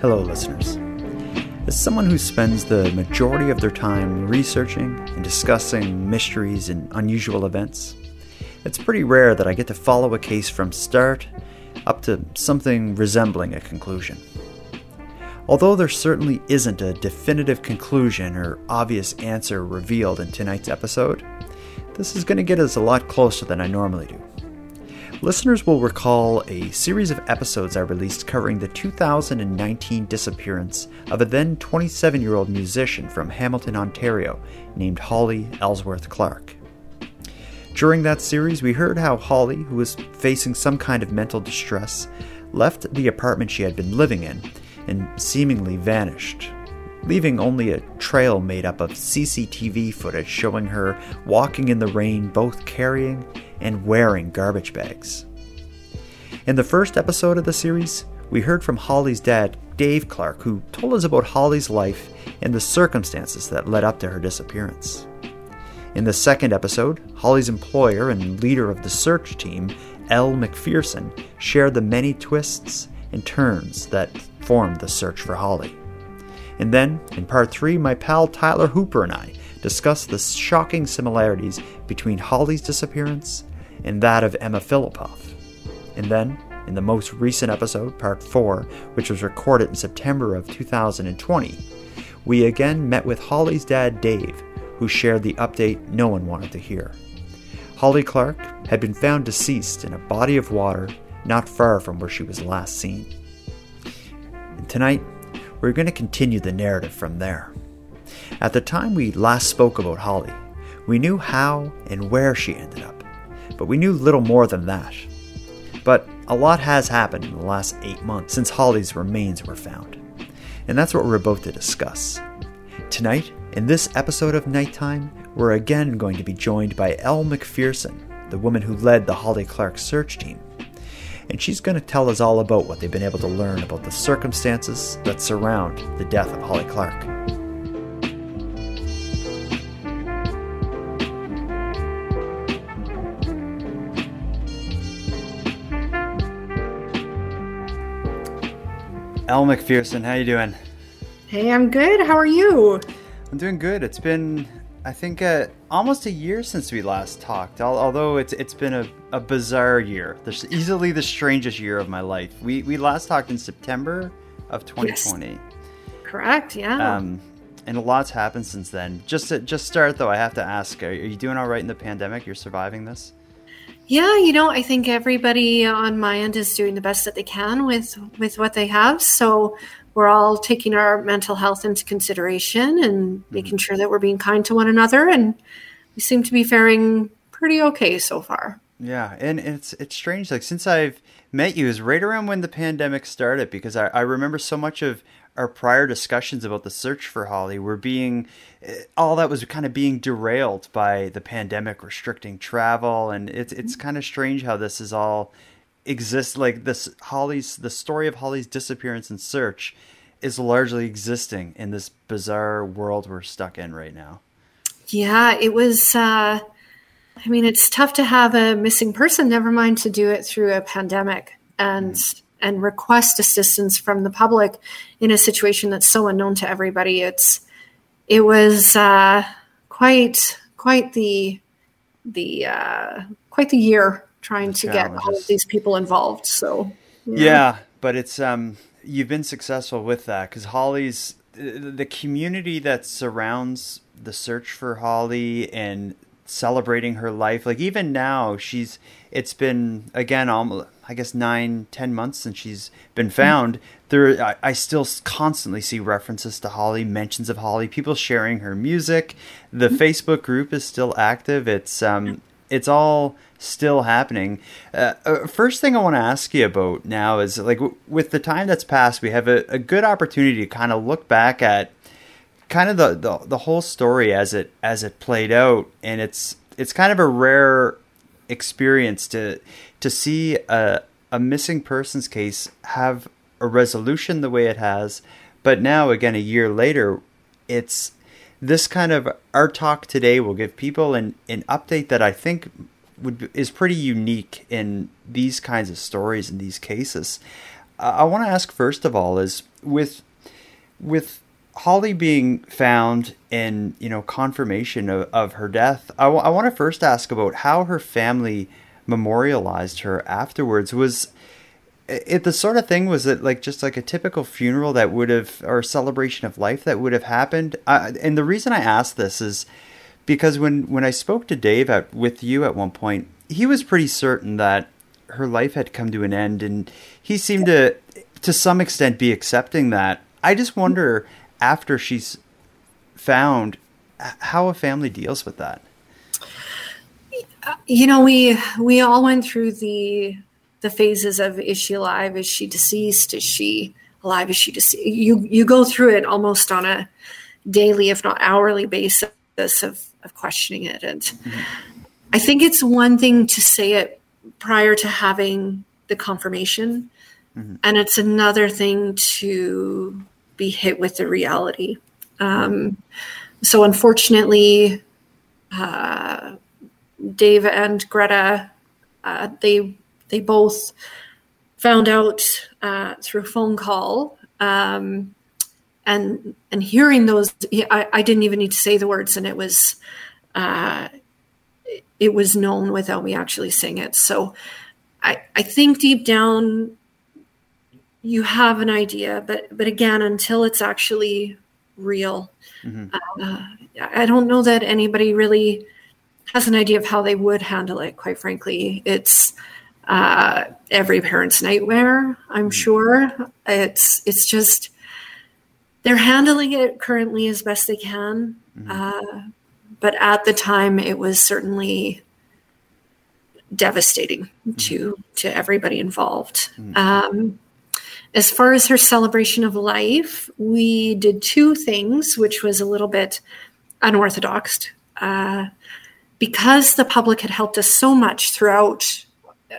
Hello, listeners. As someone who spends the majority of their time researching and discussing mysteries and unusual events, it's pretty rare that I get to follow a case from start up to something resembling a conclusion. Although there certainly isn't a definitive conclusion or obvious answer revealed in tonight's episode, this is going to get us a lot closer than I normally do. Listeners will recall a series of episodes I released covering the 2019 disappearance of a then 27 year old musician from Hamilton, Ontario, named Holly Ellsworth Clark. During that series, we heard how Holly, who was facing some kind of mental distress, left the apartment she had been living in and seemingly vanished, leaving only a trail made up of CCTV footage showing her walking in the rain, both carrying and wearing garbage bags. In the first episode of the series, we heard from Holly's dad, Dave Clark, who told us about Holly's life and the circumstances that led up to her disappearance. In the second episode, Holly's employer and leader of the search team, Elle McPherson, shared the many twists and turns that formed the search for Holly. And then, in part three, my pal Tyler Hooper and I discussed the shocking similarities between Holly's disappearance and that of Emma Fillipoff. And then, in the most recent episode, Part 4, which was recorded in September of 2020, we again met with Holly's dad, Dave, who shared the update no one wanted to hear. Holly Clark had been found deceased in a body of water not far from where she was last seen. And tonight, we're going to continue the narrative from there. At the time we last spoke about Holly, we knew how and where she ended up but we knew little more than that. But a lot has happened in the last eight months since Holly's remains were found, and that's what we're about to discuss. Tonight, in this episode of Nighttime, we're again going to be joined by Elle McPherson, the woman who led the Holly Clark search team. And she's going to tell us all about what they've been able to learn about the circumstances that surround the death of Holly Clark. Elle McPherson, how you doing? Hey, I'm good. How are you? I'm doing good. It's been, I think, uh, almost a year since we last talked. Although it's it's been a, a bizarre year. This easily the strangest year of my life. We we last talked in September of 2020. Yes. Correct. Yeah. Um, and a lot's happened since then. Just to just start though, I have to ask: Are, are you doing all right in the pandemic? You're surviving this? Yeah, you know, I think everybody on my end is doing the best that they can with with what they have. So we're all taking our mental health into consideration and mm-hmm. making sure that we're being kind to one another and we seem to be faring pretty okay so far. Yeah, and it's it's strange. Like since I've met you, is right around when the pandemic started because I, I remember so much of our prior discussions about the search for Holly were being eh, all that was kind of being derailed by the pandemic restricting travel. And it's it's kind of strange how this is all exists like this Holly's the story of Holly's disappearance and search is largely existing in this bizarre world we're stuck in right now. Yeah, it was uh I mean it's tough to have a missing person never mind to do it through a pandemic. And mm and request assistance from the public in a situation that's so unknown to everybody. It's it was uh, quite quite the the uh, quite the year trying the to get all of these people involved. So yeah, yeah but it's um you've been successful with that because Holly's the community that surrounds the search for Holly and celebrating her life. Like even now, she's it's been again almost I guess nine ten months since she's been found. There, I, I, still constantly see references to Holly, mentions of Holly, people sharing her music. The Facebook group is still active. It's um, it's all still happening. Uh, uh, first thing I want to ask you about now is like w- with the time that's passed, we have a, a good opportunity to kind of look back at kind of the, the the whole story as it as it played out, and it's it's kind of a rare experience to to see a a missing persons case have a resolution the way it has, but now again a year later, it's this kind of our talk today will give people an, an update that I think would is pretty unique in these kinds of stories in these cases. Uh, I want to ask first of all is with with Holly being found in you know confirmation of, of her death. I, w- I want to first ask about how her family memorialized her afterwards. Was it the sort of thing was it like just like a typical funeral that would have or celebration of life that would have happened uh, and the reason i asked this is because when when i spoke to dave at, with you at one point he was pretty certain that her life had come to an end and he seemed to to some extent be accepting that i just wonder after she's found how a family deals with that you know we we all went through the the phases of is she alive? Is she deceased? Is she alive? Is she deceased you you go through it almost on a daily if not hourly basis of of questioning it. And mm-hmm. i think it's one thing to say it prior to having the confirmation. Mm-hmm. and it's another thing to be hit with the reality. Um, so unfortunately uh, dave and greta uh, they they both found out uh, through phone call um, and and hearing those I, I, didn't even need to say the words and it was uh, it was known without me actually saying it so I, I think deep down you have an idea but but again until it's actually real mm-hmm. uh, i don't know that anybody really has an idea of how they would handle it quite frankly it's uh, every parent's nightmare. I'm mm-hmm. sure it's it's just they're handling it currently as best they can, mm-hmm. uh, but at the time it was certainly devastating mm-hmm. to to everybody involved. Mm-hmm. Um, as far as her celebration of life, we did two things, which was a little bit unorthodox. Uh, because the public had helped us so much throughout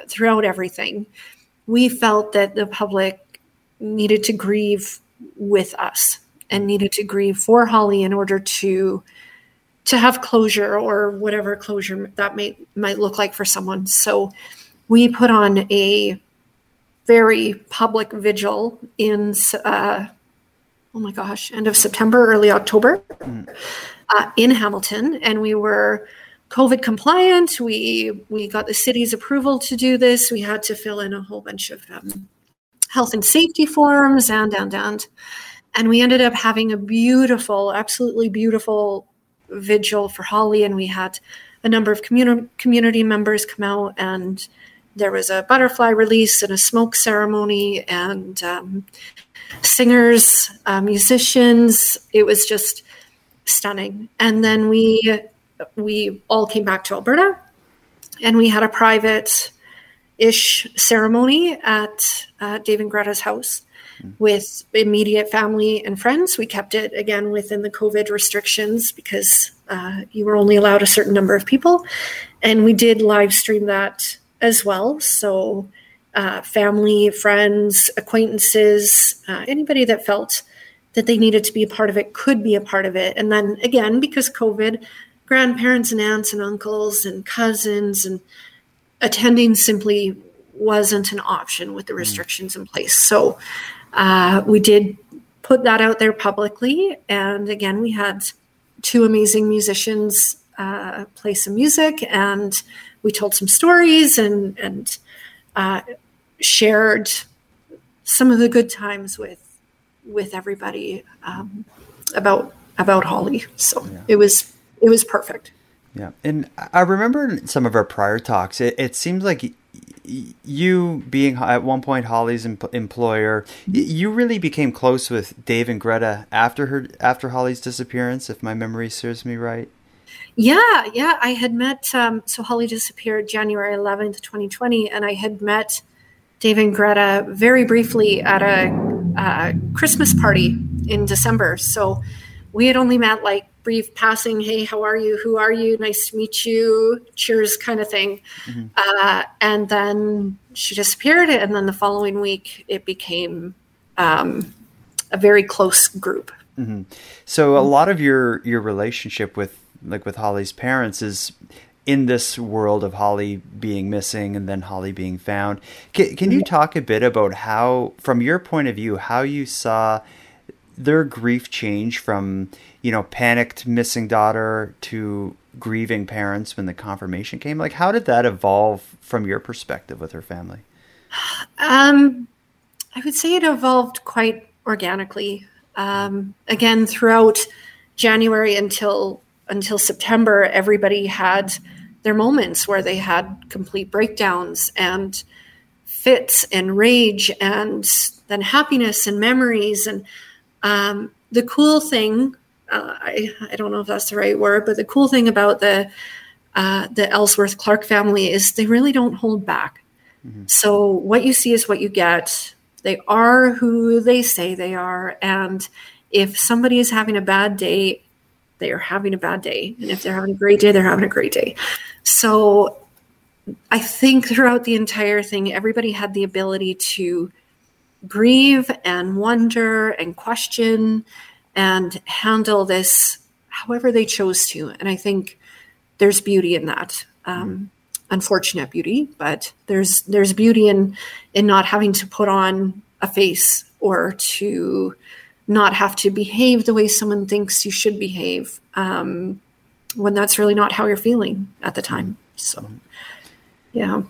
throughout everything, we felt that the public needed to grieve with us and needed to grieve for Holly in order to to have closure or whatever closure that may might look like for someone. So we put on a very public vigil in uh, oh my gosh, end of September, early October, mm. uh, in Hamilton, and we were COVID compliant. We we got the city's approval to do this. We had to fill in a whole bunch of um, health and safety forms and and and and we ended up having a beautiful, absolutely beautiful vigil for Holly. And we had a number of community members come out and there was a butterfly release and a smoke ceremony and um, singers, uh, musicians. It was just stunning. And then we we all came back to Alberta and we had a private ish ceremony at uh, Dave and Greta's house mm. with immediate family and friends. We kept it again within the COVID restrictions because uh, you were only allowed a certain number of people. And we did live stream that as well. So, uh, family, friends, acquaintances, uh, anybody that felt that they needed to be a part of it could be a part of it. And then again, because COVID, grandparents and aunts and uncles and cousins and attending simply wasn't an option with the mm. restrictions in place. So uh, we did put that out there publicly. And again, we had two amazing musicians uh, play some music and we told some stories and, and uh, shared some of the good times with with everybody um, about about Holly. So yeah. it was it was perfect. Yeah, and I remember some of our prior talks. It, it seems like you being at one point Holly's employer, you really became close with Dave and Greta after her after Holly's disappearance, if my memory serves me right. Yeah, yeah. I had met, um, so Holly disappeared January 11th, 2020, and I had met Dave and Greta very briefly at a, a Christmas party in December. So we had only met like brief passing, hey, how are you? Who are you? Nice to meet you. Cheers, kind of thing. Mm-hmm. Uh, and then she disappeared. And then the following week, it became um, a very close group. Mm-hmm. So a lot of your your relationship with like with Holly's parents is in this world of Holly being missing and then Holly being found. Can, can you talk a bit about how, from your point of view, how you saw their grief change from you know panicked missing daughter to grieving parents when the confirmation came? Like, how did that evolve from your perspective with her family? Um, I would say it evolved quite organically. Um, again, throughout January until until September, everybody had their moments where they had complete breakdowns and fits and rage and then happiness and memories. And um, the cool thing, uh, I, I don't know if that's the right word, but the cool thing about the uh, the Ellsworth Clark family is they really don't hold back. Mm-hmm. So what you see is what you get. They are who they say they are. And if somebody is having a bad day, they are having a bad day. And if they're having a great day, they're having a great day. So I think throughout the entire thing, everybody had the ability to grieve and wonder and question and handle this however they chose to. And I think there's beauty in that. Um, unfortunate beauty, but there's there's beauty in in not having to put on a face or to not have to behave the way someone thinks you should behave um, when that's really not how you're feeling at the time. So, yeah.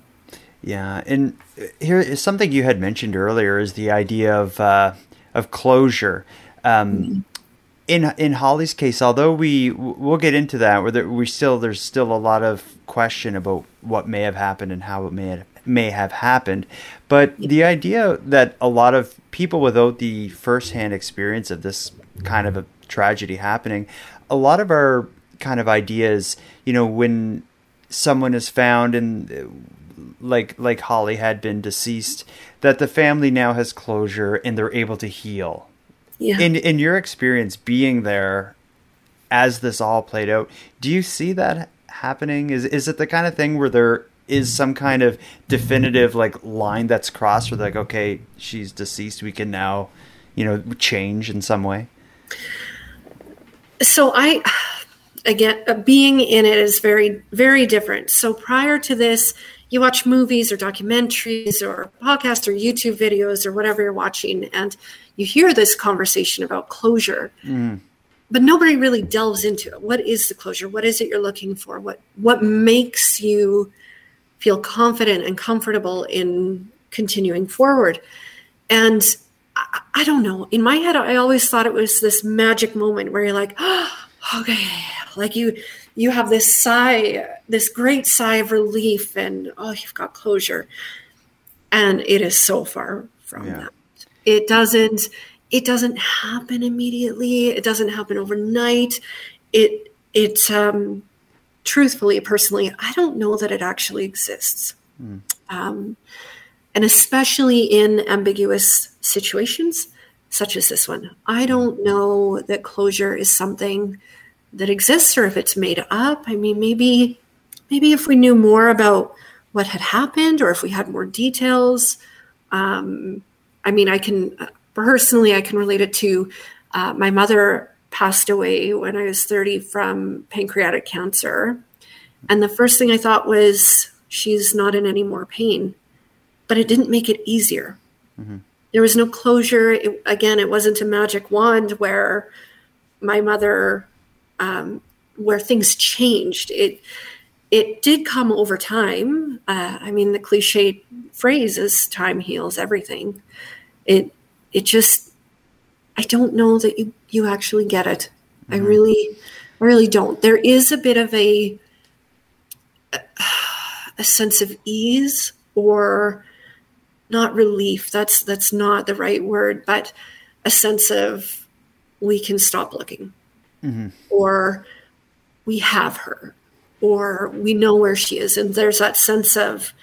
Yeah, and here is something you had mentioned earlier is the idea of uh, of closure. Um, mm-hmm. In in Holly's case, although we we'll get into that, where there, we still there's still a lot of question about what may have happened and how it may have, may have happened. But the idea that a lot of people without the firsthand experience of this kind of a tragedy happening, a lot of our kind of ideas, you know, when someone is found and like like Holly had been deceased, that the family now has closure and they're able to heal. Yeah. In in your experience being there as this all played out, do you see that happening? Is is it the kind of thing where there is some kind of definitive like line that's crossed where like okay she's deceased we can now you know change in some way so i again being in it is very very different so prior to this you watch movies or documentaries or podcasts or youtube videos or whatever you're watching and you hear this conversation about closure mm. but nobody really delves into it what is the closure what is it you're looking for what what makes you feel confident and comfortable in continuing forward. And I, I, don't know. In my head, I always thought it was this magic moment where you're like, oh, okay, like you you have this sigh, this great sigh of relief, and oh, you've got closure. And it is so far from yeah. that. It doesn't it doesn't happen immediately. It doesn't happen overnight. It it um truthfully, personally, I don't know that it actually exists. Mm. Um, and especially in ambiguous situations such as this one, I don't know that closure is something that exists or if it's made up. I mean, maybe, maybe if we knew more about what had happened or if we had more details. Um, I mean, I can personally, I can relate it to uh, my mother passed away when I was 30 from pancreatic cancer. And the first thing I thought was, she's not in any more pain. But it didn't make it easier. Mm-hmm. There was no closure. It, again, it wasn't a magic wand where my mother, um, where things changed. It, it did come over time. Uh, I mean, the cliche phrase is "time heals everything." It, it just, I don't know that you you actually get it. Mm-hmm. I really, I really don't. There is a bit of a a sense of ease or not relief. That's that's not the right word, but a sense of we can stop looking, mm-hmm. or we have her or we know where she is. And there's that sense of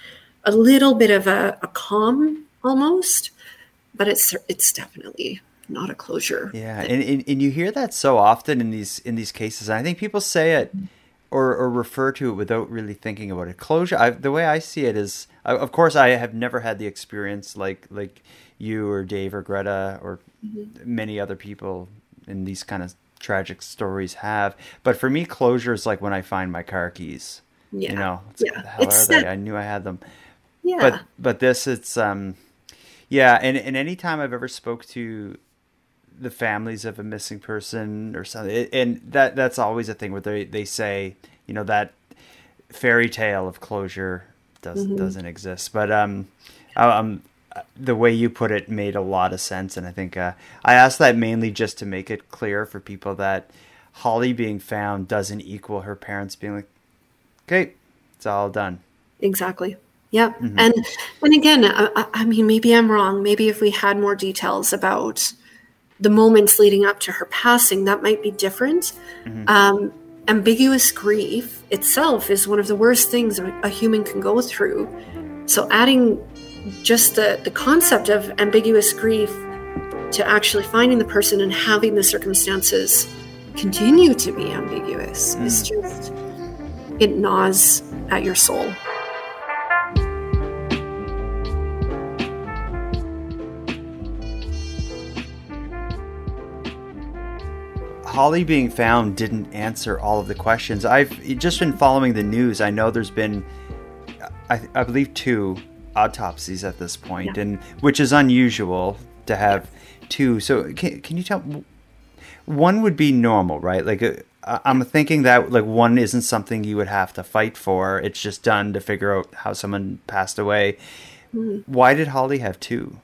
a little bit of a, a calm almost, but it's it's definitely not a closure. Yeah, and, and, and you hear that so often in these in these cases. And I think people say it or, or refer to it without really thinking about it. Closure. I, the way I see it is, of course, I have never had the experience like like you or Dave or Greta or mm-hmm. many other people in these kind of tragic stories have. But for me, closure is like when I find my car keys. Yeah. You know, yeah. how it's are they? I knew I had them. Yeah. But but this, it's um, yeah. And and anytime I've ever spoke to the families of a missing person or something, and that that's always a thing where they they say, you know, that fairy tale of closure does mm-hmm. doesn't exist. But um, um, the way you put it made a lot of sense, and I think uh, I asked that mainly just to make it clear for people that Holly being found doesn't equal her parents being like, okay, it's all done. Exactly. Yep. Mm-hmm. And and again, I, I, mean, maybe I'm wrong. Maybe if we had more details about the moments leading up to her passing, that might be different. Mm-hmm. Um, ambiguous grief itself is one of the worst things a human can go through. So adding just the, the concept of ambiguous grief to actually finding the person and having the circumstances continue to be ambiguous mm. is just it gnaws at your soul. Holly being found didn't answer all of the questions. I've just been following the news. I know there's been, I, I believe, two autopsies at this point, yeah. and which is unusual to have two. So can, can you tell? One would be normal, right? Like uh, I'm thinking that like one isn't something you would have to fight for. It's just done to figure out how someone passed away. Mm-hmm. Why did Holly have two?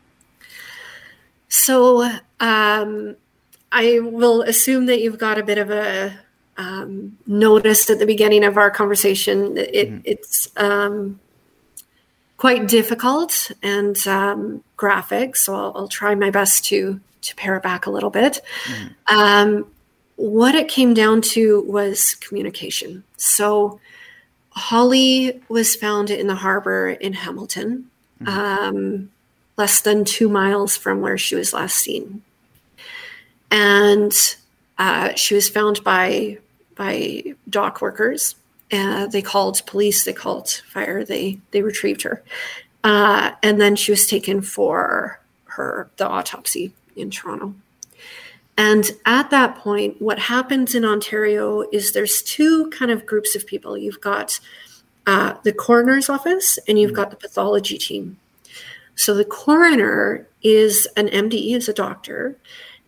So um, I will assume that you've got a bit of a um, notice at the beginning of our conversation. It, mm-hmm. It's um, quite difficult and um, graphic, so I'll, I'll, try my best to to pare it back a little bit. Mm-hmm. Um, what it came down to was communication. So Holly was found in the harbor in Hamilton, mm-hmm. um, less than two miles from where she was last seen, and uh, she was found by by dock workers uh, they called police, they called fire, they they retrieved her, uh, and then she was taken for her the autopsy in Toronto. And at that point, what happens in Ontario is there's two kind of groups of people. You've got uh, the coroner's office and you've got the pathology team. So the coroner is an MD, is a doctor,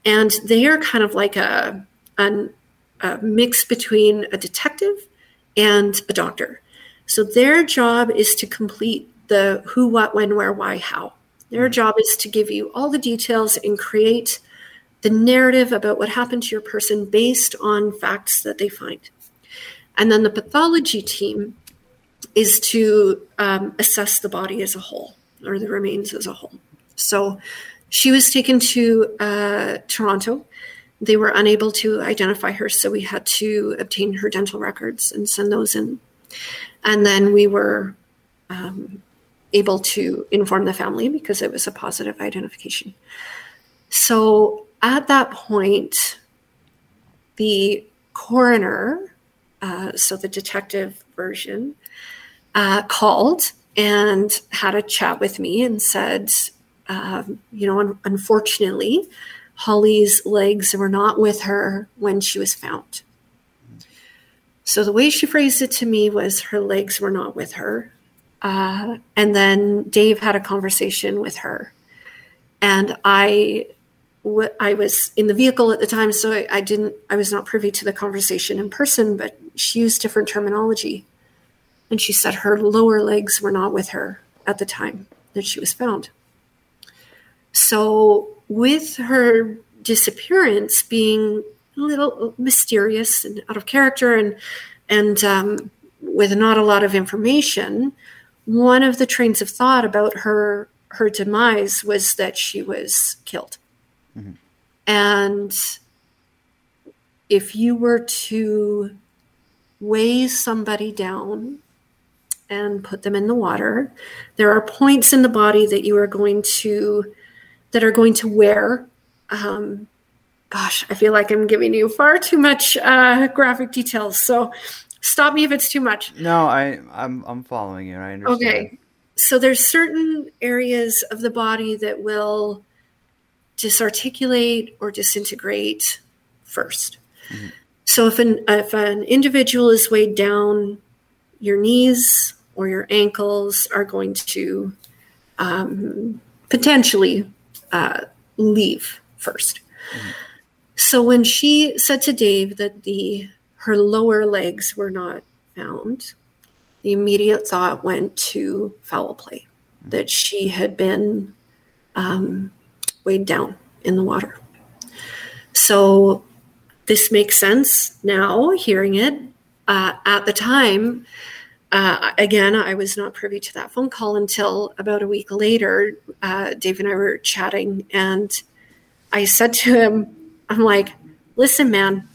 and they are kind of like a, an, a mix between a detective and a doctor. So their job is to complete the who, what, when, where, why, how. Their mm-hmm. job is to give you all the details and create the narrative about what happened to your person based on facts that they find. And then the pathology team is to um, assess the body as a whole or the remains as a whole. So she was taken to uh, Toronto they were unable to identify her, so we had to obtain her dental records and send those in. And then we were um, able to inform the family because it was a positive identification. So at that point, the coroner, uh, so the detective version, uh, called and had a chat with me and said, um, you know, un- unfortunately, Holly's legs were not with her when she was found. So the way she phrased it to me was her legs were not with her. Uh, and then Dave had a conversation with her. And I, w- I was in the vehicle at the time, so I, I didn't, I was not privy to the conversation in person, but she used different terminology. And she said her lower legs were not with her at the time that she was found. So with her disappearance being a little mysterious and out of character and and um, with not a lot of information, one of the trains of thought about her her demise was that she was killed. Mm-hmm. And if you were to weigh somebody down and put them in the water. There are points in the body that you are going to that are going to wear. Um, gosh, I feel like I'm giving you far too much uh, graphic details. So stop me if it's too much. No, I I'm I'm following you. I understand. Okay. So there's certain areas of the body that will disarticulate or disintegrate 1st mm-hmm. So if an if an individual is weighed down, your knees or your ankles are going to um, potentially uh, leave 1st mm-hmm. So when she said to Dave that the her lower legs were not found, the immediate thought went to foul play, mm-hmm. that she had been um, weighed down in the water. So this makes sense now, hearing it. Uh, at the time, uh, again, I was not privy to that phone call until about a week later. Uh, Dave and I were chatting, and I said to him, I'm like, listen, man,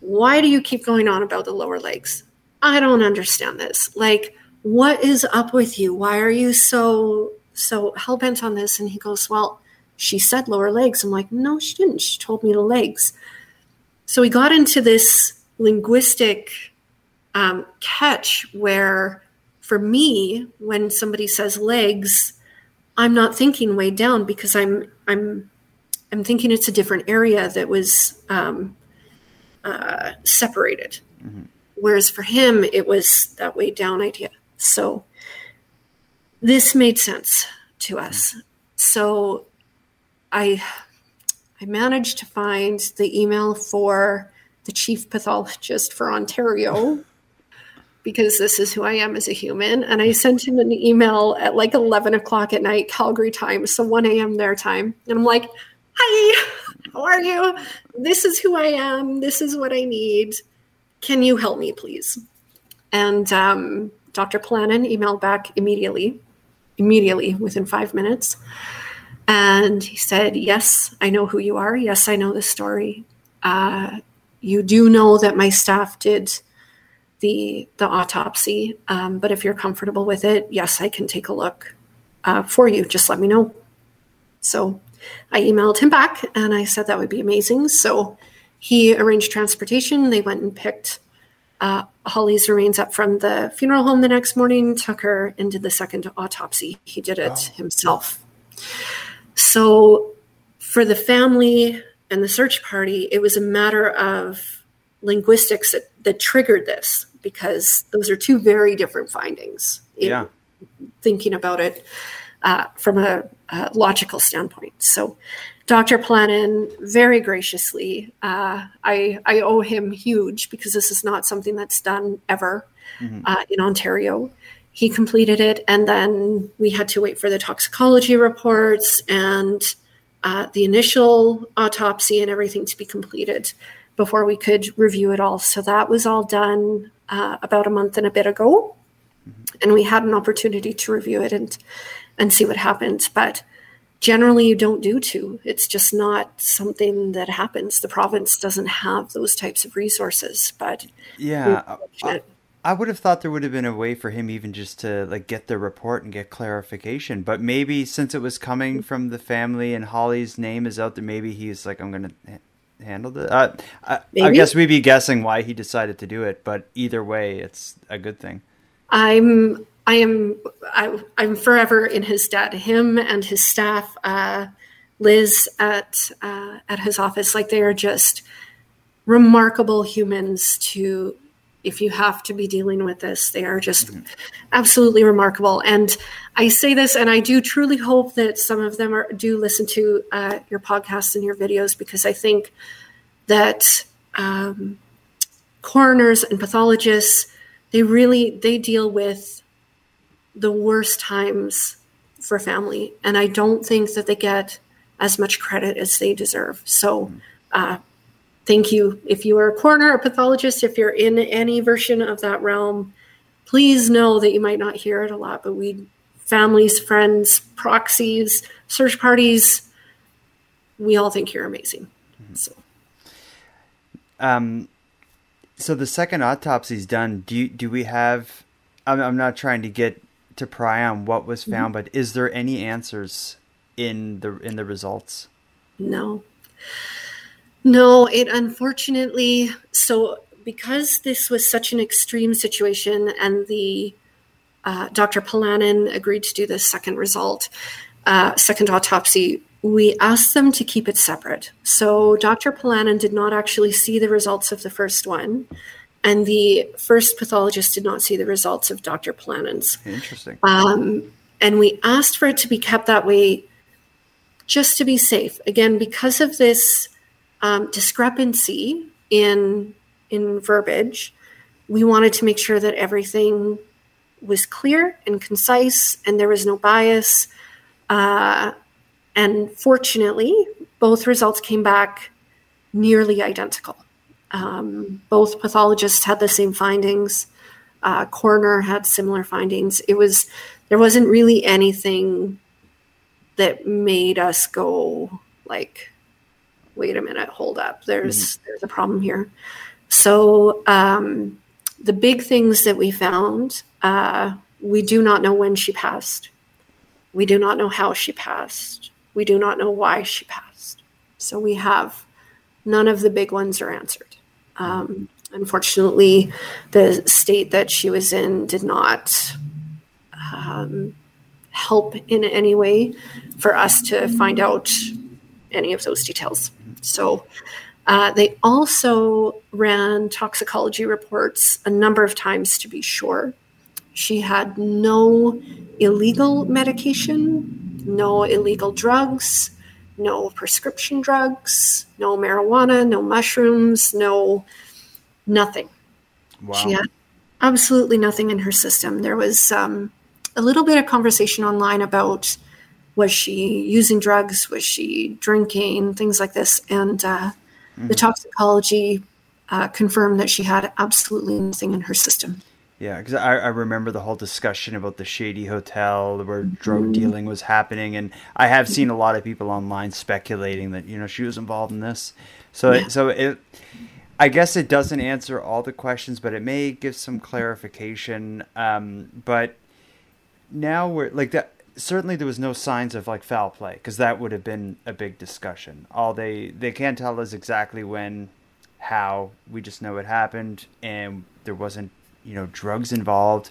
why do you keep going on about the lower legs? I don't understand this. Like, what is up with you? Why are you so so hell bent on this? And he goes, Well, she said lower legs. I'm like, no, she didn't. She told me the legs. So we got into this linguistic um, catch where, for me, when somebody says legs, I'm not thinking weigh down because I'm I'm I'm thinking it's a different area that was um, uh, separated. Mm-hmm. Whereas for him, it was that weigh down idea. So this made sense to us. So I I managed to find the email for the chief pathologist for Ontario because this is who I am as a human. And I sent him an email at like 11 o'clock at night, Calgary time, so 1 a.m. their time. And I'm like, Hi, how are you? This is who I am. This is what I need. Can you help me, please? And um, Dr. Pollanen emailed back immediately, immediately within five minutes. And he said, Yes, I know who you are. Yes, I know the story. Uh, you do know that my staff did the the autopsy, um, but if you're comfortable with it, yes, I can take a look uh, for you. Just let me know. So I emailed him back and I said that would be amazing. So he arranged transportation. They went and picked uh, Holly's remains up from the funeral home the next morning, took her into the second autopsy. He did it wow. himself. So for the family and the search party, it was a matter of linguistics that, that triggered this because those are two very different findings. Yeah. Thinking about it uh, from a, a, logical standpoint. So, Dr. Pollanen very graciously, uh, I, I owe him huge because this is not something that's done ever mm-hmm. uh, in Ontario. He completed it, and then we had to wait for the toxicology reports and uh, the initial autopsy and everything to be completed before we could review it all. So that was all done uh, about a month and a bit ago, mm-hmm. and we had an opportunity to review it and and see what happens. But generally, you don't do two. It's just not something that happens. The province doesn't have those types of resources. But yeah, I, I would have thought there would have been a way for him even just to like get the report and get clarification. But maybe since it was coming from the family and Holly's name is out there, maybe he's like, I'm gonna handle it. Uh, I, I, guess we'd be guessing why he decided to do it, but either way, it's a good thing. I'm I am I, am forever in his debt. Him and his staff, uh, Liz at uh, at his office, like they are just remarkable humans. To if you have to be dealing with this, they are just mm-hmm. absolutely remarkable. And I say this, and I do truly hope that some of them are do listen to uh, your podcasts and your videos because I think that um, coroners and pathologists they really they deal with the worst times for family. And I don't think that they get as much credit as they deserve. So, uh, thank you. If you are a coroner or pathologist, if you're in any version of that realm, please know that you might not hear it a lot, but we, families, friends, proxies, search parties, we all think you're amazing. Mm-hmm. So, um, so the second autopsy's done. Do you, do we have? I'm, I'm not trying to get to pry on what was found, mm-hmm. but is there any answers in the in the results? No. No, it unfortunately so because this was such an extreme situation and the uh, Dr. Pollanen agreed to do the second result, uh, second autopsy, we asked them to keep it separate. So Dr. Pollanen did not actually see the results of the first one, and the first pathologist did not see the results of Dr. Pollanen's. Interesting. Um, and we asked for it to be kept that way just to be safe. Again, because of this um, discrepancy in in verbiage, we wanted to make sure that everything was clear and concise, and there was no bias. Uh, and fortunately, both results came back nearly identical. Um, both pathologists had the same findings. Uh, coroner had similar findings. It was there wasn't really anything that made us go like, wait a minute, hold up. There's mm-hmm. there's a problem here. So um, the big things that we found, uh, we do not know when she passed. We do not know how she passed. We do not know why she passed. So we have none of the big ones are answered. Um, unfortunately, the state that she was in did not um, help in any way for us to find out any of those details. So uh, they also ran toxicology reports a number of times to be sure. She had no illegal medication, no illegal drugs, no prescription drugs, no marijuana, no mushrooms, no nothing. Wow. She had absolutely nothing in her system. There was um, a little bit of conversation online about was she using drugs, was she drinking, things like this, and uh, Mm-hmm. The toxicology uh, confirmed that she had absolutely nothing in her system. Yeah, because I, I, remember the whole discussion about the shady hotel where mm-hmm. drug dealing was happening, and I have seen a lot of people online speculating that you know she was involved in this. So, yeah. so it, I guess it doesn't answer all the questions, but it may give some clarification. Um, but now we're like that certainly there was no signs of like foul play because that would have been a big discussion. All they they can't tell us exactly when, how. We just know it happened, and there wasn't you know drugs involved.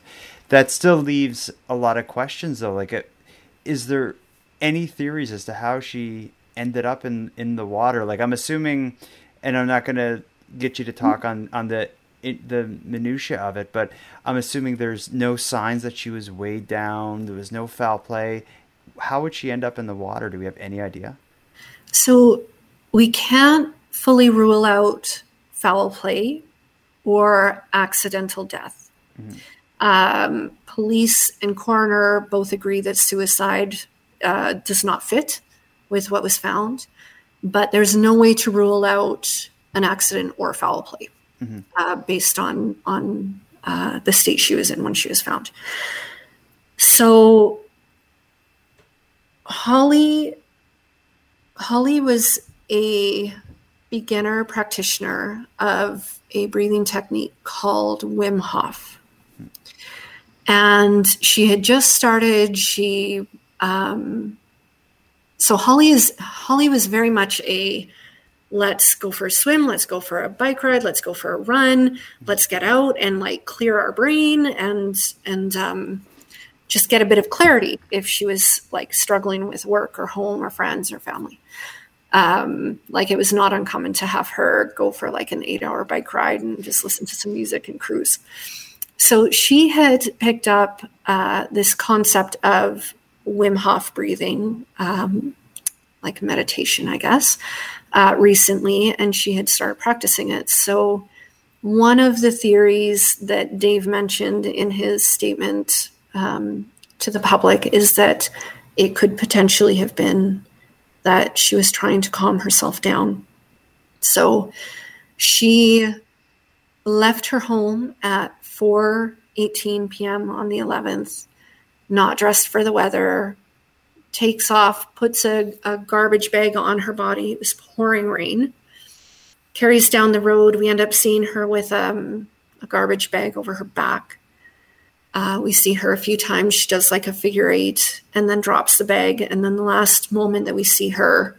That still leaves a lot of questions though. Like, it, is there any theories as to how she ended up in in the water? Like, I'm assuming, and I'm not gonna get you to talk mm. on on the it, the minutia of it, but I'm assuming there's no signs that she was weighed down. There was no foul play. How would she end up in the water? Do we have any idea? So we can't fully rule out foul play or accidental death. Mm-hmm. Um, police and coroner both agree that suicide uh, does not fit with what was found, but there's no way to rule out an accident or foul play mm-hmm. uh, based on on uh, the state she was in when she was found. So Holly Holly was a beginner practitioner of a breathing technique called Wim Hof. And she had just started. She um, so Holly is Holly was very much a let's go for a swim, let's go for a bike ride, let's go for a run, let's get out and like clear our brain and and um, just get a bit of clarity if she was like struggling with work or home or friends or family. Um, like it was not uncommon to have her go for like an eight hour bike ride and just listen to some music and cruise. So she had picked up uh, this concept of Wim Hof breathing, um, like meditation, I guess, uh, recently, and she had started practicing it. So, one of the theories that Dave mentioned in his statement um, to the public is that it could potentially have been that she was trying to calm herself down. So, she left her home at 4:18 p.m. on the 11th, not dressed for the weather, takes off, puts a, a garbage bag on her body. It was pouring rain. carries down the road. We end up seeing her with um, a garbage bag over her back. Uh, we see her a few times. She does like a figure eight and then drops the bag. And then the last moment that we see her,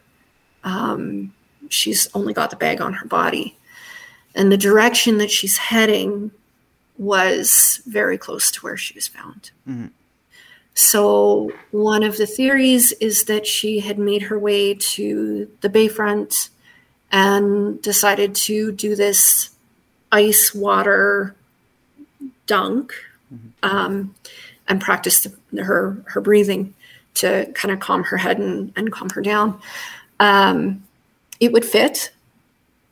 um, she's only got the bag on her body. And the direction that she's heading was very close to where she was found. Mm-hmm. So, one of the theories is that she had made her way to the bayfront and decided to do this ice water dunk um, and practice the, her her breathing to kind of calm her head and, and calm her down. Um, it would fit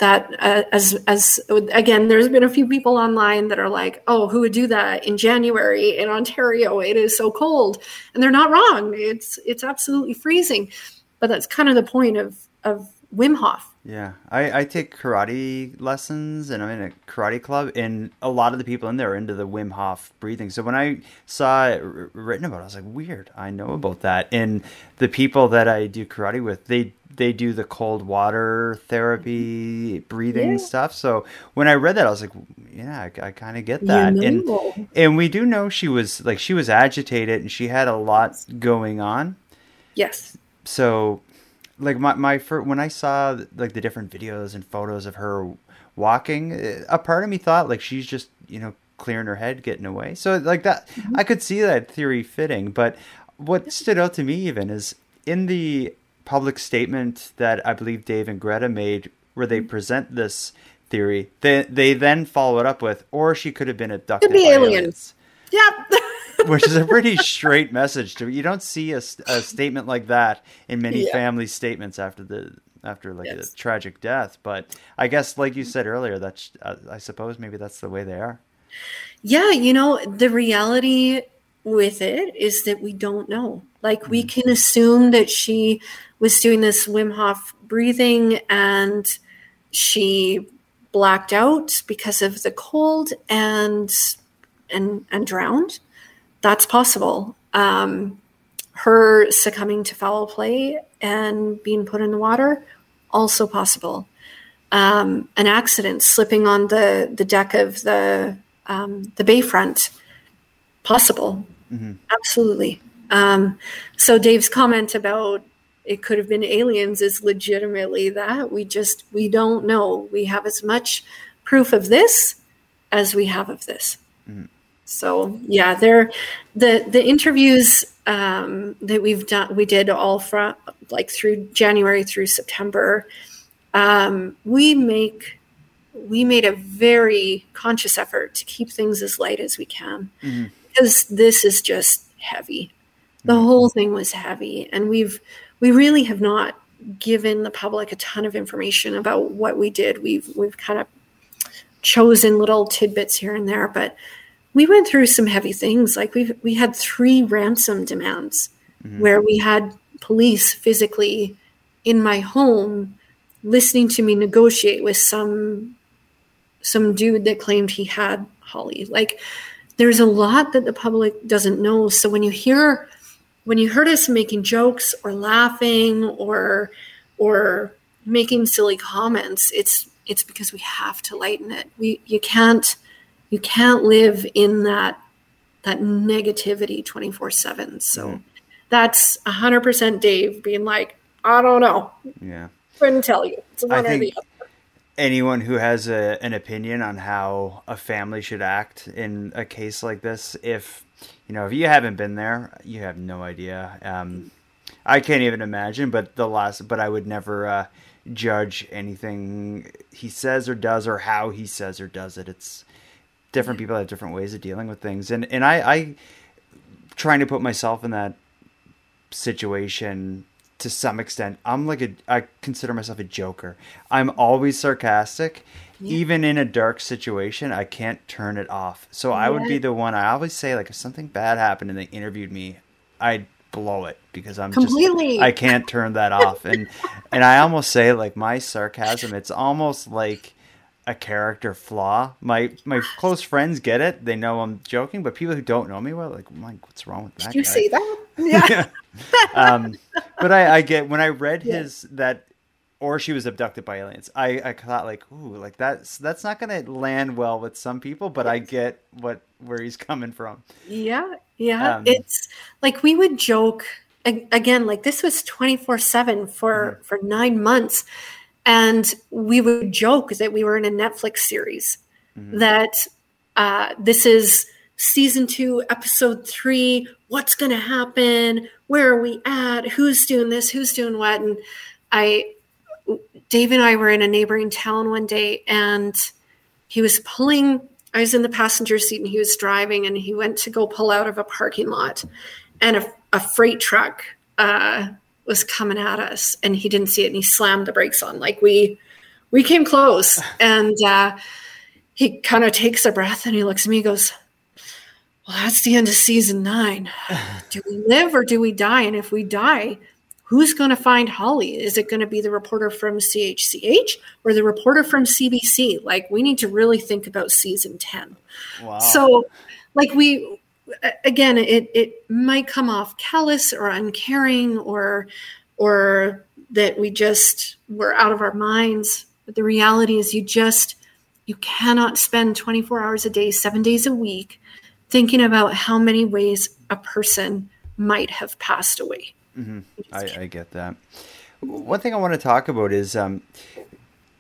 that uh, as as again there's been a few people online that are like oh who would do that in january in ontario? It is so cold. And they're not wrong. It's it's absolutely freezing. But that's kind of the point of of wim hof Yeah, I, I take karate lessons and I'm in a karate club, and a lot of the people in there are into the Wim Hof breathing. So when I saw it r- written about, it, I was like, weird. I know about that. And the people that I do karate with, they they do the cold water therapy breathing Yeah. stuff. So when I read that, I was like, yeah, I, I kind of get that. You know. And and we do know she was like she was agitated and she had a lot going on yes so like my my fir- when I saw like the different videos and photos of her walking, eh, a part of me thought like she's just you know clearing her head, getting away. So like that, I could see that theory fitting. But what stood out to me even is in the public statement that I believe Dave and Greta made, where they present this theory, they they then follow it up with, or she could have been abducted Could be by aliens. yep which is a pretty straight message to you don't see a statement like that in many Yeah. family statements after the after like Yes. a tragic death but i guess like you said earlier that's uh, i suppose maybe that's the way they are Yeah, you know, the reality with it is that we don't know. Like, we can assume that she was doing this Wim Hof breathing and she blacked out because of the cold and and and drowned. That's possible. Um, her succumbing to foul play and being put in the water, also possible. Um, an accident, slipping on the the deck of the um, the bayfront, possible, absolutely. Um, so Dave's comment about it could have been aliens is legitimately that we just we don't know. We have as much proof of this as we have of this. So yeah, there the the interviews um, that we've done we did all from like through January through September. Um, we make we made a very conscious effort to keep things as light as we can because this is just heavy. The whole thing was heavy, and we've we really have not given the public a ton of information about what we did. We've we've kind of chosen little tidbits here and there, but we went through some heavy things. Like we we had three ransom demands mm-hmm. where we had police physically in my home listening to me negotiate with some some dude that claimed he had Holly. Like there's a lot that the public doesn't know. So when you hear when you heard us making jokes or laughing or or making silly comments, it's it's because we have to lighten it. We you can't you can't live in that that negativity 24/7. So that's 100% Dave being like, I don't know. yeah Couldn't tell you. It's one I or think the other. anyone who has a, an opinion on how a family should act in a case like this if you know if you haven't been there you have no idea um, i can't even imagine but the last but i would never uh, judge anything he says or does or how he says or does it it's different people have different ways of dealing with things and and i i trying to put myself in that situation to some extent. I'm like a I consider myself a joker. I'm always sarcastic. Even in a dark situation, I can't turn it off. So I would be the one I always say like if something bad happened and they interviewed me, I'd blow it because I'm Completely. just I can't turn that off. And and I almost say like my sarcasm, it's almost like a character flaw. My my close friends get it; they know I'm joking. But people who don't know me well, like, Mike, what's wrong with that? Did you guy?" say that? Yeah. um, but I, I get when I read his that or she was abducted by aliens. I, I thought like, ooh, like that's that's not gonna land well with some people, but I get what where he's coming from. Yeah, yeah. Um, it's like we would joke again, like this was twenty four seven for mm-hmm. for nine months, and we would joke that we were in a Netflix series mm-hmm. that uh, this is season two, episode three. What's going to happen? Where are we at? Who's doing this? Who's doing what? And I, Dave and I were in a neighboring town one day, and he was pulling. I was in the passenger seat, and he was driving, and he went to go pull out of a parking lot, and a, a freight truck uh, was coming at us, and he didn't see it, and he slammed the brakes on. Like we, we came close, and uh, he kind of takes a breath, and he looks at me, and goes well, that's the end of season nine. do we live or do we die? And if we die, who's going to find Holly? Is it going to be the reporter from CHCH or the reporter from CBC? Like, we need to really think about season 10. Wow. So, like, we, again, it, it might come off callous or uncaring or, or that we just were out of our minds. But the reality is, you just, you cannot spend 24 hours a day, seven days a week thinking about how many ways a person might have passed away. Mm-hmm. I, I, get that. One thing I want to talk about is um,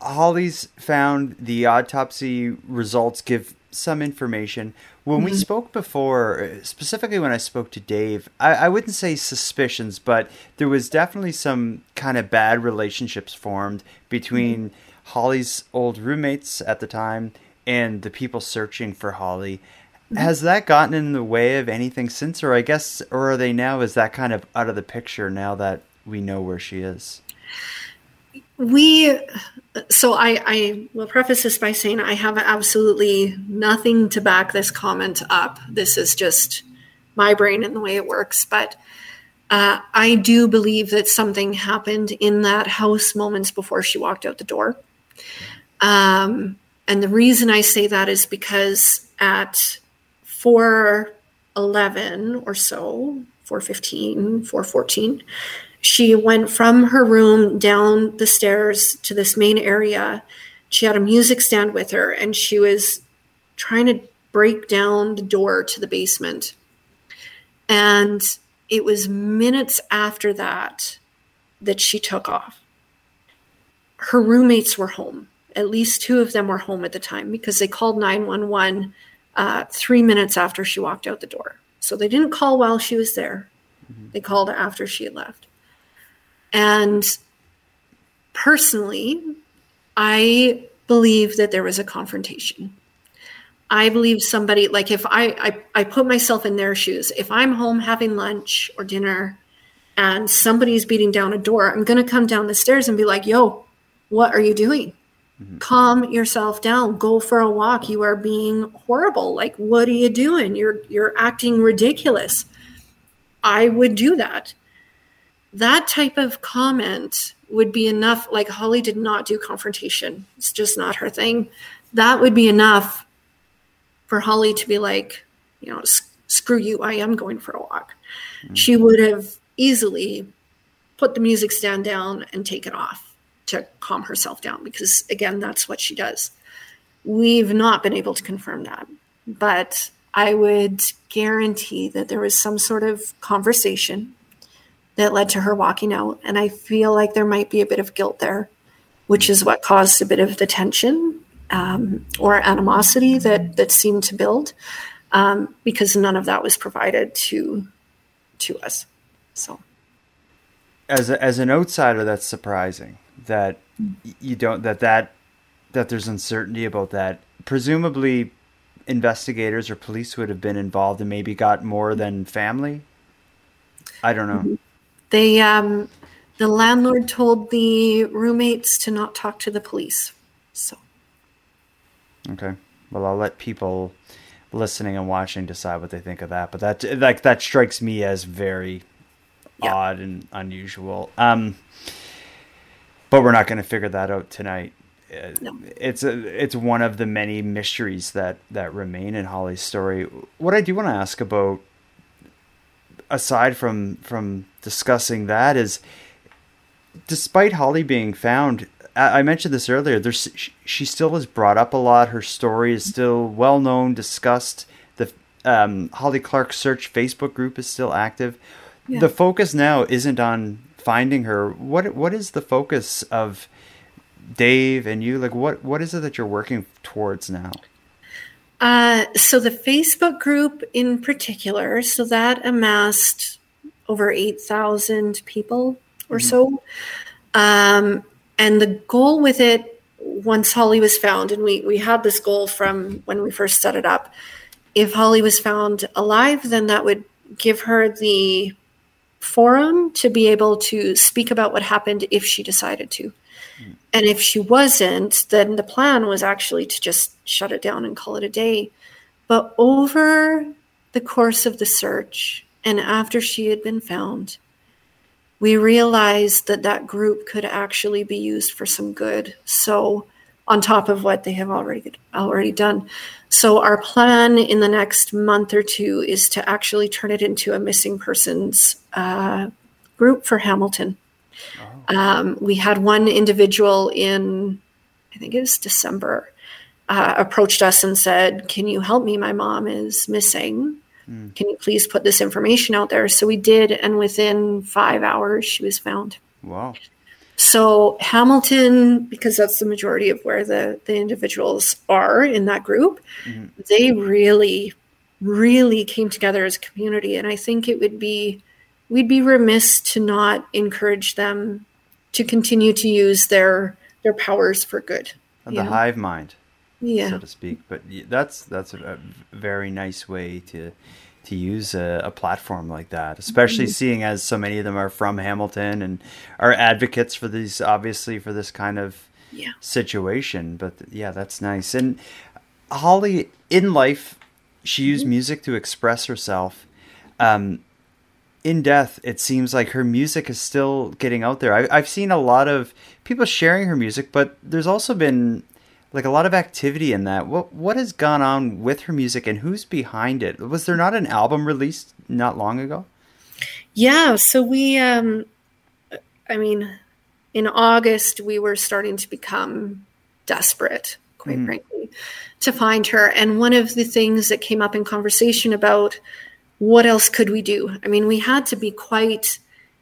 Holly's found the autopsy results give some information. When mm-hmm. we spoke before, specifically when I spoke to Dave, I, I, wouldn't say suspicions, but there was definitely some kind of bad relationships formed between mm-hmm. Holly's old roommates at the time and the people searching for Holly has that gotten in the way of anything since or i guess or are they now is that kind of out of the picture now that we know where she is we so i i will preface this by saying i have absolutely nothing to back this comment up. This is just my brain and the way it works. But uh, i do believe that something happened in that house moments before she walked out the door. Um, and the reason i say that is because at 411 or so, 415, 414, she went from her room down the stairs to this main area. She had a music stand with her and she was trying to break down the door to the basement. And it was minutes after that that she took off. Her roommates were home. At least two of them were home at the time because they called 911 uh, three minutes after she walked out the door. So they didn't call while she was there, mm-hmm. they called after she had left. And personally, I believe that there was a confrontation. I believe somebody, like if I, I, I put myself in their shoes, if I'm home having lunch or dinner and somebody's beating down a door, I'm going to come down the stairs and be like, yo, what are you doing? Mm-hmm. Calm yourself down. Go for a walk. You are being horrible. Like, what are you doing? You're you're acting ridiculous. I would do that. That type of comment would be enough. Like Holly did not do confrontation. It's just not her thing. That would be enough for Holly to be like, you know, screw you. I am going for a walk. Mm-hmm. She would have easily put the music stand down and taken off to calm herself down because again that's what she does we've not been able to confirm that but i would guarantee that there was some sort of conversation that led to her walking out and i feel like there might be a bit of guilt there which is what caused a bit of the tension um, or animosity that that seemed to build um, because none of that was provided to to us so as a, as an outsider that's surprising that you don't that that that there's uncertainty about that. Presumably, investigators or police would have been involved and maybe got more than family. I don't know. They um, the landlord told the roommates to not talk to the police. So. Okay. Well, I'll let people listening and watching decide what they think of that. But that like that strikes me as very yeah. odd and unusual. Um, but we're not going to figure that out tonight. Uh, no. It's a, it's one of the many mysteries that that remain in Holly's story. What I do want to ask about, aside from from discussing that, is despite Holly being found, I mentioned this earlier. There's she still is brought up a lot. Her story is still well known, discussed. The um, Holly Clark Search Facebook group is still active. Yeah. The focus now isn't on finding her. What what is the focus of Dave and you? Like what what is it that you're working towards now? Uh, so the Facebook group in particular, so that amassed over eight thousand people or mm-hmm. so. Um, and the goal with it, once Holly was found, and we, we had this goal from when we first set it up, if Holly was found alive, then that would give her the forum to be able to speak about what happened if she decided to. Mm. And if she wasn't, then the plan was actually to just shut it down and call it a day. But over the course of the search and after she had been found, we realized that that group could actually be used for some good. So, on top of what they have already already done. So our plan in the next month or two is to actually turn it into a missing persons uh, group for Hamilton. Oh. Um, we had one individual in, I think it was December, uh, approached us and said, "Can you help me? My mom is missing." Mm. Can you please put this information out there? So we did, and within five hours, she was found. Wow. So Hamilton, because that's the majority of where the, the individuals are in that group, mm-hmm. they really, really came together as a community. And I think it would be, we'd be remiss to not encourage them to continue to use their their powers for good. The know? hive mind yeah. so to speak. But that's that's a, very nice way to to use a, a platform like that, especially mm-hmm. seeing as so many of them are from Hamilton and are advocates for these, obviously for this kind of yeah. situation. But yeah, that's nice. And Holly, in life, she used mm-hmm. music to express herself. Um, in death, it seems like her music is still getting out there. I, have seen a lot of people sharing her music, but there's also been like a lot of activity in that. What what has gone on with her music and who's behind it? Was there not an album released not long ago? Yeah, so we um I mean in August we were starting to become desperate, quite mm. frankly, to find her. And one of the things that came up in conversation about what else could we do? I mean, we had to be quite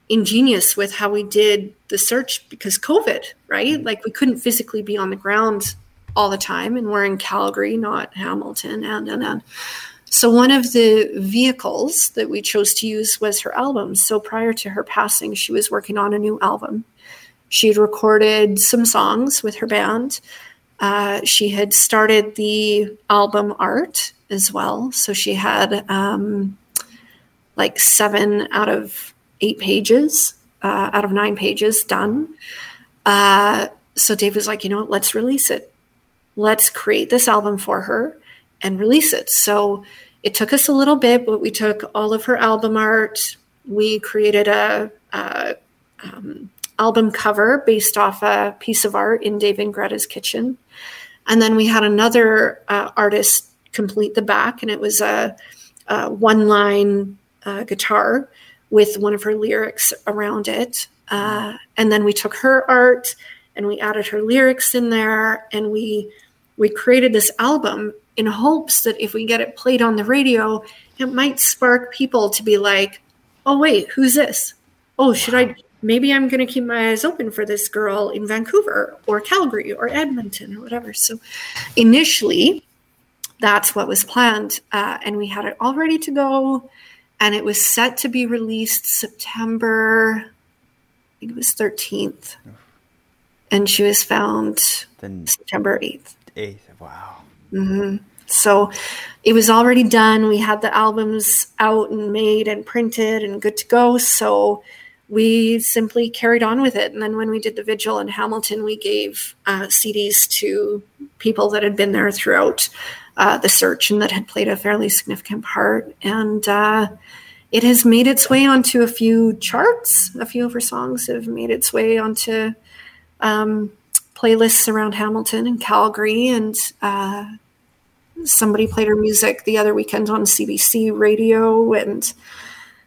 ingenious with how we did the search because COVID, right? Mm. Like we couldn't physically be on the ground all the time, and we're in Calgary, not Hamilton, and and and. So one of the vehicles that we chose to use was her album. So prior to her passing, she was working on a new album. She had recorded some songs with her band. Uh, she had started the album art as well. So she had um, like seven out of eight pages, uh, out of nine pages done. Uh, so Dave was like, you know, what, let's release it let's create this album for her and release it. So it took us a little bit, but we took all of her album art. We created a, a um, album cover based off a piece of art in Dave and Greta's kitchen. And then we had another uh, artist complete the back, and it was a, a one line uh, guitar with one of her lyrics around it. Uh, and then we took her art and we added her lyrics in there, and we we created this album in hopes that if we get it played on the radio, it might spark people to be like, oh, wait, who's this? Oh, should I? Maybe I'm going to keep my eyes open for this girl in Vancouver or Calgary or Edmonton or whatever. So initially, that's what was planned. Uh, and we had it all ready to go. And it was set to be released September, I think it was 13th. And she was found then September 8th. 8th. Wow. Mm-hmm. So it was already done. We had the albums out and made and printed and good to go. So we simply carried on with it. And then when we did the vigil in Hamilton, we gave uh, CDs to people that had been there throughout uh, the search and that had played a fairly significant part. And uh, it has made its way onto a few charts. A few of her songs have made its way onto um, playlists around Hamilton and Calgary, and uh, somebody played her music the other weekend on CBC radio, and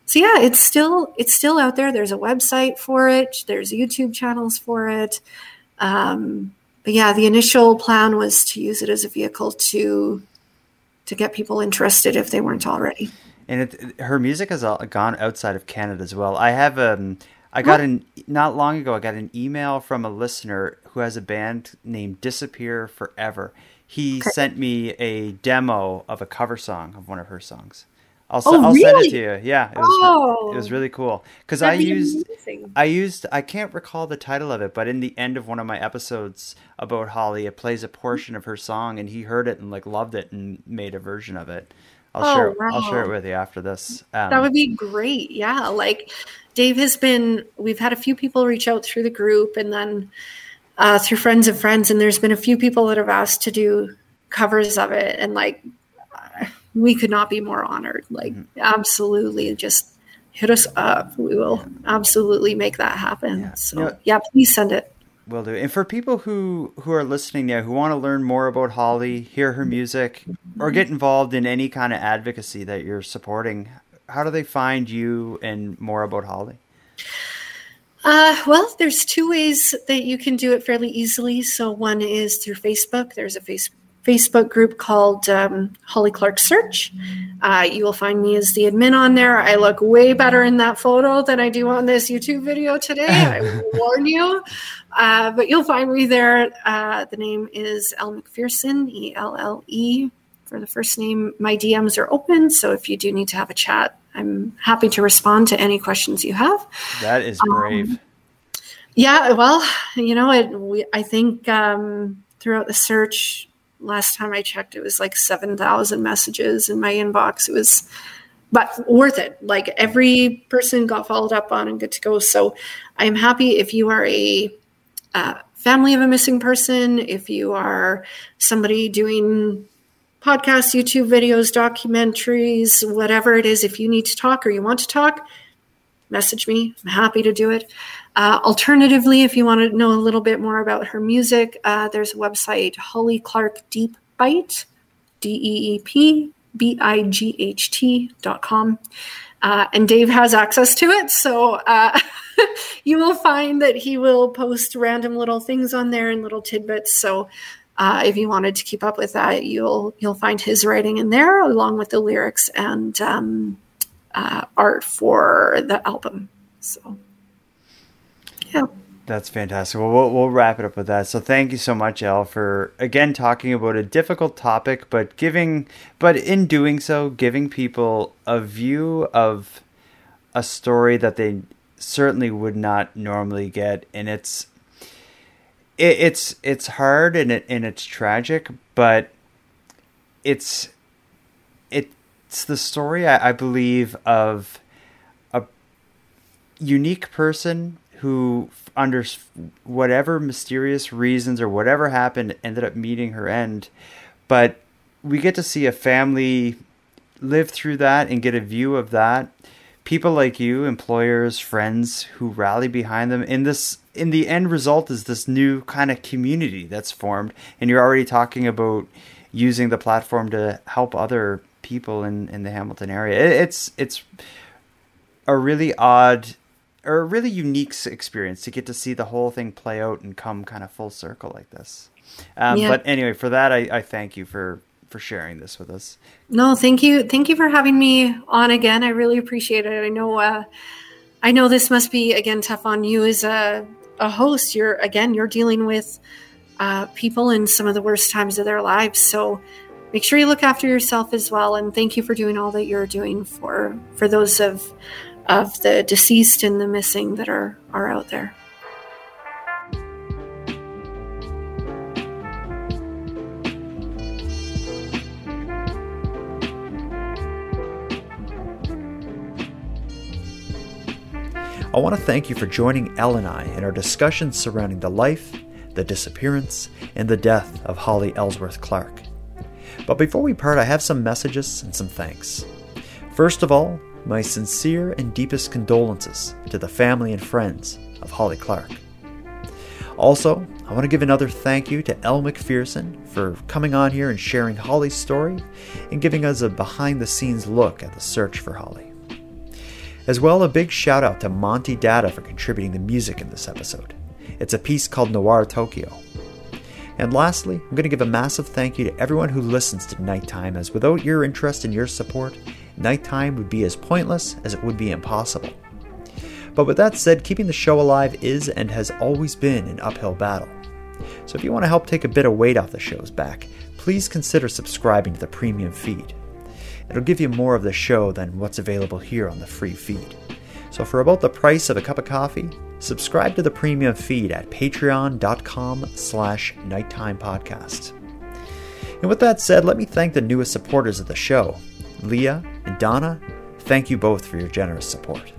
so yeah, it's still it's still out there. There's a website for it. There's YouTube channels for it. Um, but yeah, the initial plan was to use it as a vehicle to to get people interested if they weren't already. And it, her music has gone outside of Canada as well. I have um, I got an not long ago. I got an email from a listener who has a band named Disappear Forever. He okay. sent me a demo of a cover song of one of her songs. I'll, oh, I'll really? send it to you. Yeah, it was oh, it was really cool because I used amazing. I used I can't recall the title of it, but in the end of one of my episodes about Holly, it plays a portion of her song, and he heard it and like loved it and made a version of it. I'll oh, share wow. I'll share it with you after this. Um, that would be great. Yeah, like Dave has been. We've had a few people reach out through the group, and then uh, through friends of friends, and there's been a few people that have asked to do covers of it, and like we could not be more honored. Like, mm-hmm. absolutely, just hit us up. We will absolutely make that happen. Yeah. So, you know, yeah, please send it. Will do. And for people who who are listening now, who want to learn more about Holly, hear her music, or get involved in any kind of advocacy that you're supporting, how do they find you and more about Holly? Uh, well, there's two ways that you can do it fairly easily. So one is through Facebook. There's a Facebook Facebook group called um, Holly Clark Search. Uh, you will find me as the admin on there. I look way better in that photo than I do on this YouTube video today. I warn you. Uh, but you'll find me there. Uh, the name is Elle McPherson, E L L E for the first name. My DMs are open. So if you do need to have a chat, I'm happy to respond to any questions you have. That is brave. Um, yeah, well, you know, it, we, I think um, throughout the search, last time I checked, it was like 7,000 messages in my inbox. It was, but worth it. Like every person got followed up on and good to go. So I'm happy if you are a uh, family of a missing person, if you are somebody doing podcasts, YouTube videos, documentaries, whatever it is, if you need to talk or you want to talk, message me. I'm happy to do it. Uh, alternatively, if you want to know a little bit more about her music, uh, there's a website, Holly Clark Deep Bight, D E E P B I G H T dot com. Uh, and Dave has access to it. So uh, you will find that he will post random little things on there and little tidbits. So uh, if you wanted to keep up with that, you'll you'll find his writing in there along with the lyrics and um, uh, art for the album. So yeah. That's fantastic. Well, well, we'll wrap it up with that. So, thank you so much, Elle, for again talking about a difficult topic, but giving, but in doing so, giving people a view of a story that they certainly would not normally get, and it's, it, it's it's hard and it and it's tragic, but it's it's the story I, I believe of a unique person who under whatever mysterious reasons or whatever happened ended up meeting her end. But we get to see a family live through that and get a view of that. People like you employers friends who rally behind them in this in the end result is this new kind of community that's formed. And you're already talking about using the platform to help other people in in the Hamilton area it, it's it's a really odd or a really unique experience to get to see the whole thing play out and come kind of full circle like this. Um, yeah. But anyway, for that, I, I thank you for for sharing this with us. No, thank you, thank you for having me on again. I really appreciate it. I know, uh, I know this must be again tough on you as a a host. You're again, you're dealing with uh, people in some of the worst times of their lives. So make sure you look after yourself as well. And thank you for doing all that you're doing for for those of of the deceased and the missing that are, are out there. I want to thank you for joining Elle and I in our discussions surrounding the life, the disappearance, and the death of Holly Ellsworth Clark. But before we part, I have some messages and some thanks. First of all, my sincere and deepest condolences to the family and friends of Holly Clark. Also, I want to give another thank you to Elle McPherson for coming on here and sharing Holly's story and giving us a behind the scenes look at the search for Holly. As well, a big shout out to Monty Data for contributing the music in this episode. It's a piece called Noir Tokyo. And lastly, I'm going to give a massive thank you to everyone who listens to Nighttime, as without your interest and your support, Nighttime would be as pointless as it would be impossible. But with that said, keeping the show alive is and has always been an uphill battle. So if you want to help take a bit of weight off the show's back, please consider subscribing to the premium feed. It'll give you more of the show than what's available here on the free feed. So for about the price of a cup of coffee, subscribe to the premium feed at patreon.com slash nighttime podcast. And with that said, let me thank the newest supporters of the show. Leah and Donna, thank you both for your generous support.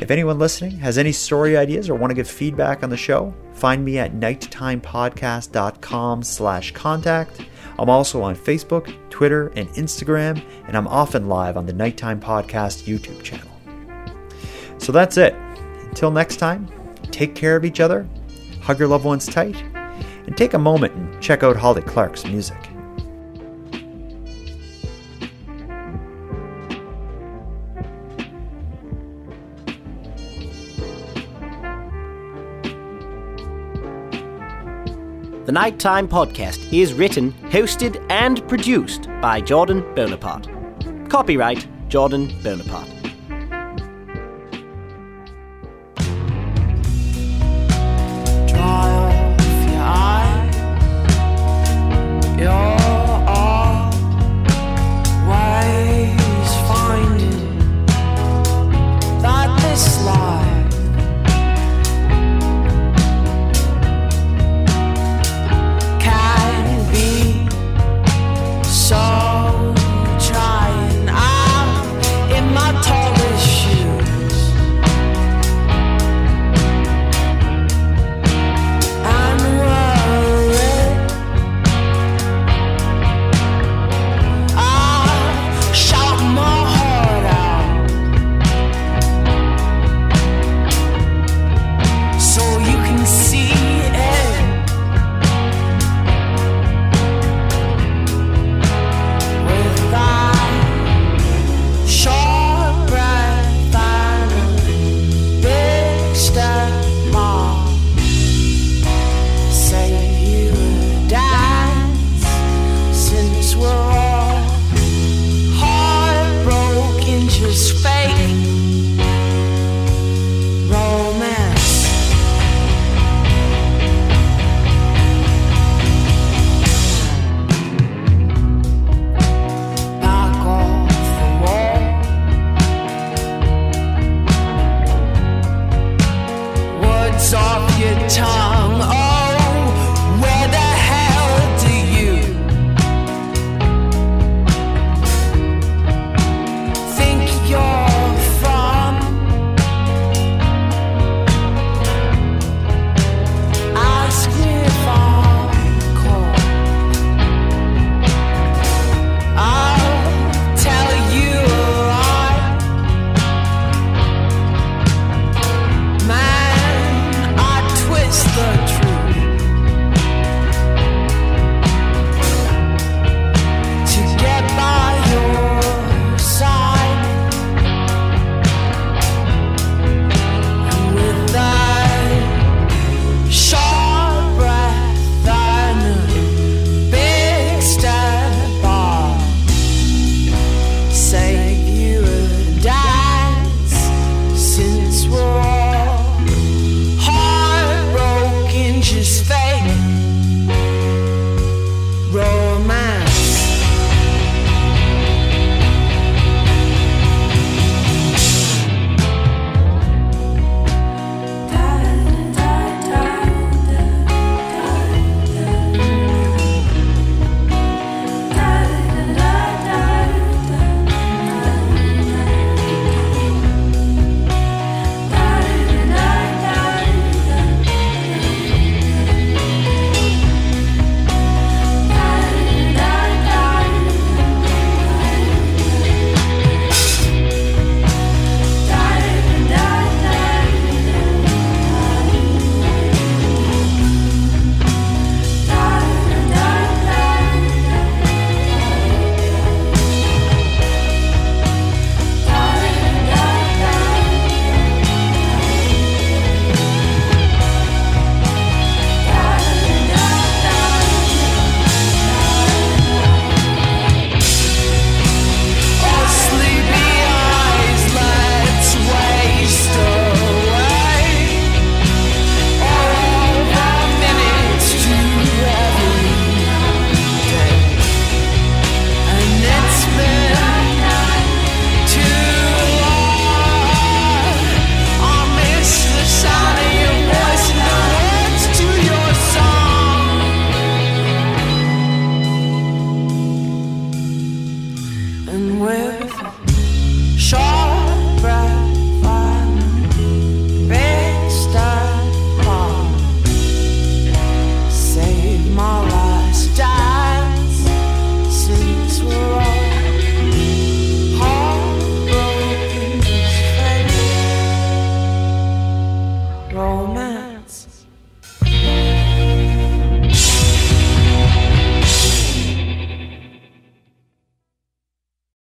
If anyone listening has any story ideas or want to give feedback on the show, find me at nighttimepodcast.com slash contact. I'm also on Facebook, Twitter, and Instagram, and I'm often live on the Nighttime Podcast YouTube channel. So that's it. Until next time, take care of each other, hug your loved ones tight, and take a moment and check out Holly Clark's music. The Nighttime Podcast is written, hosted, and produced by Jordan Bonaparte. Copyright Jordan Bonaparte.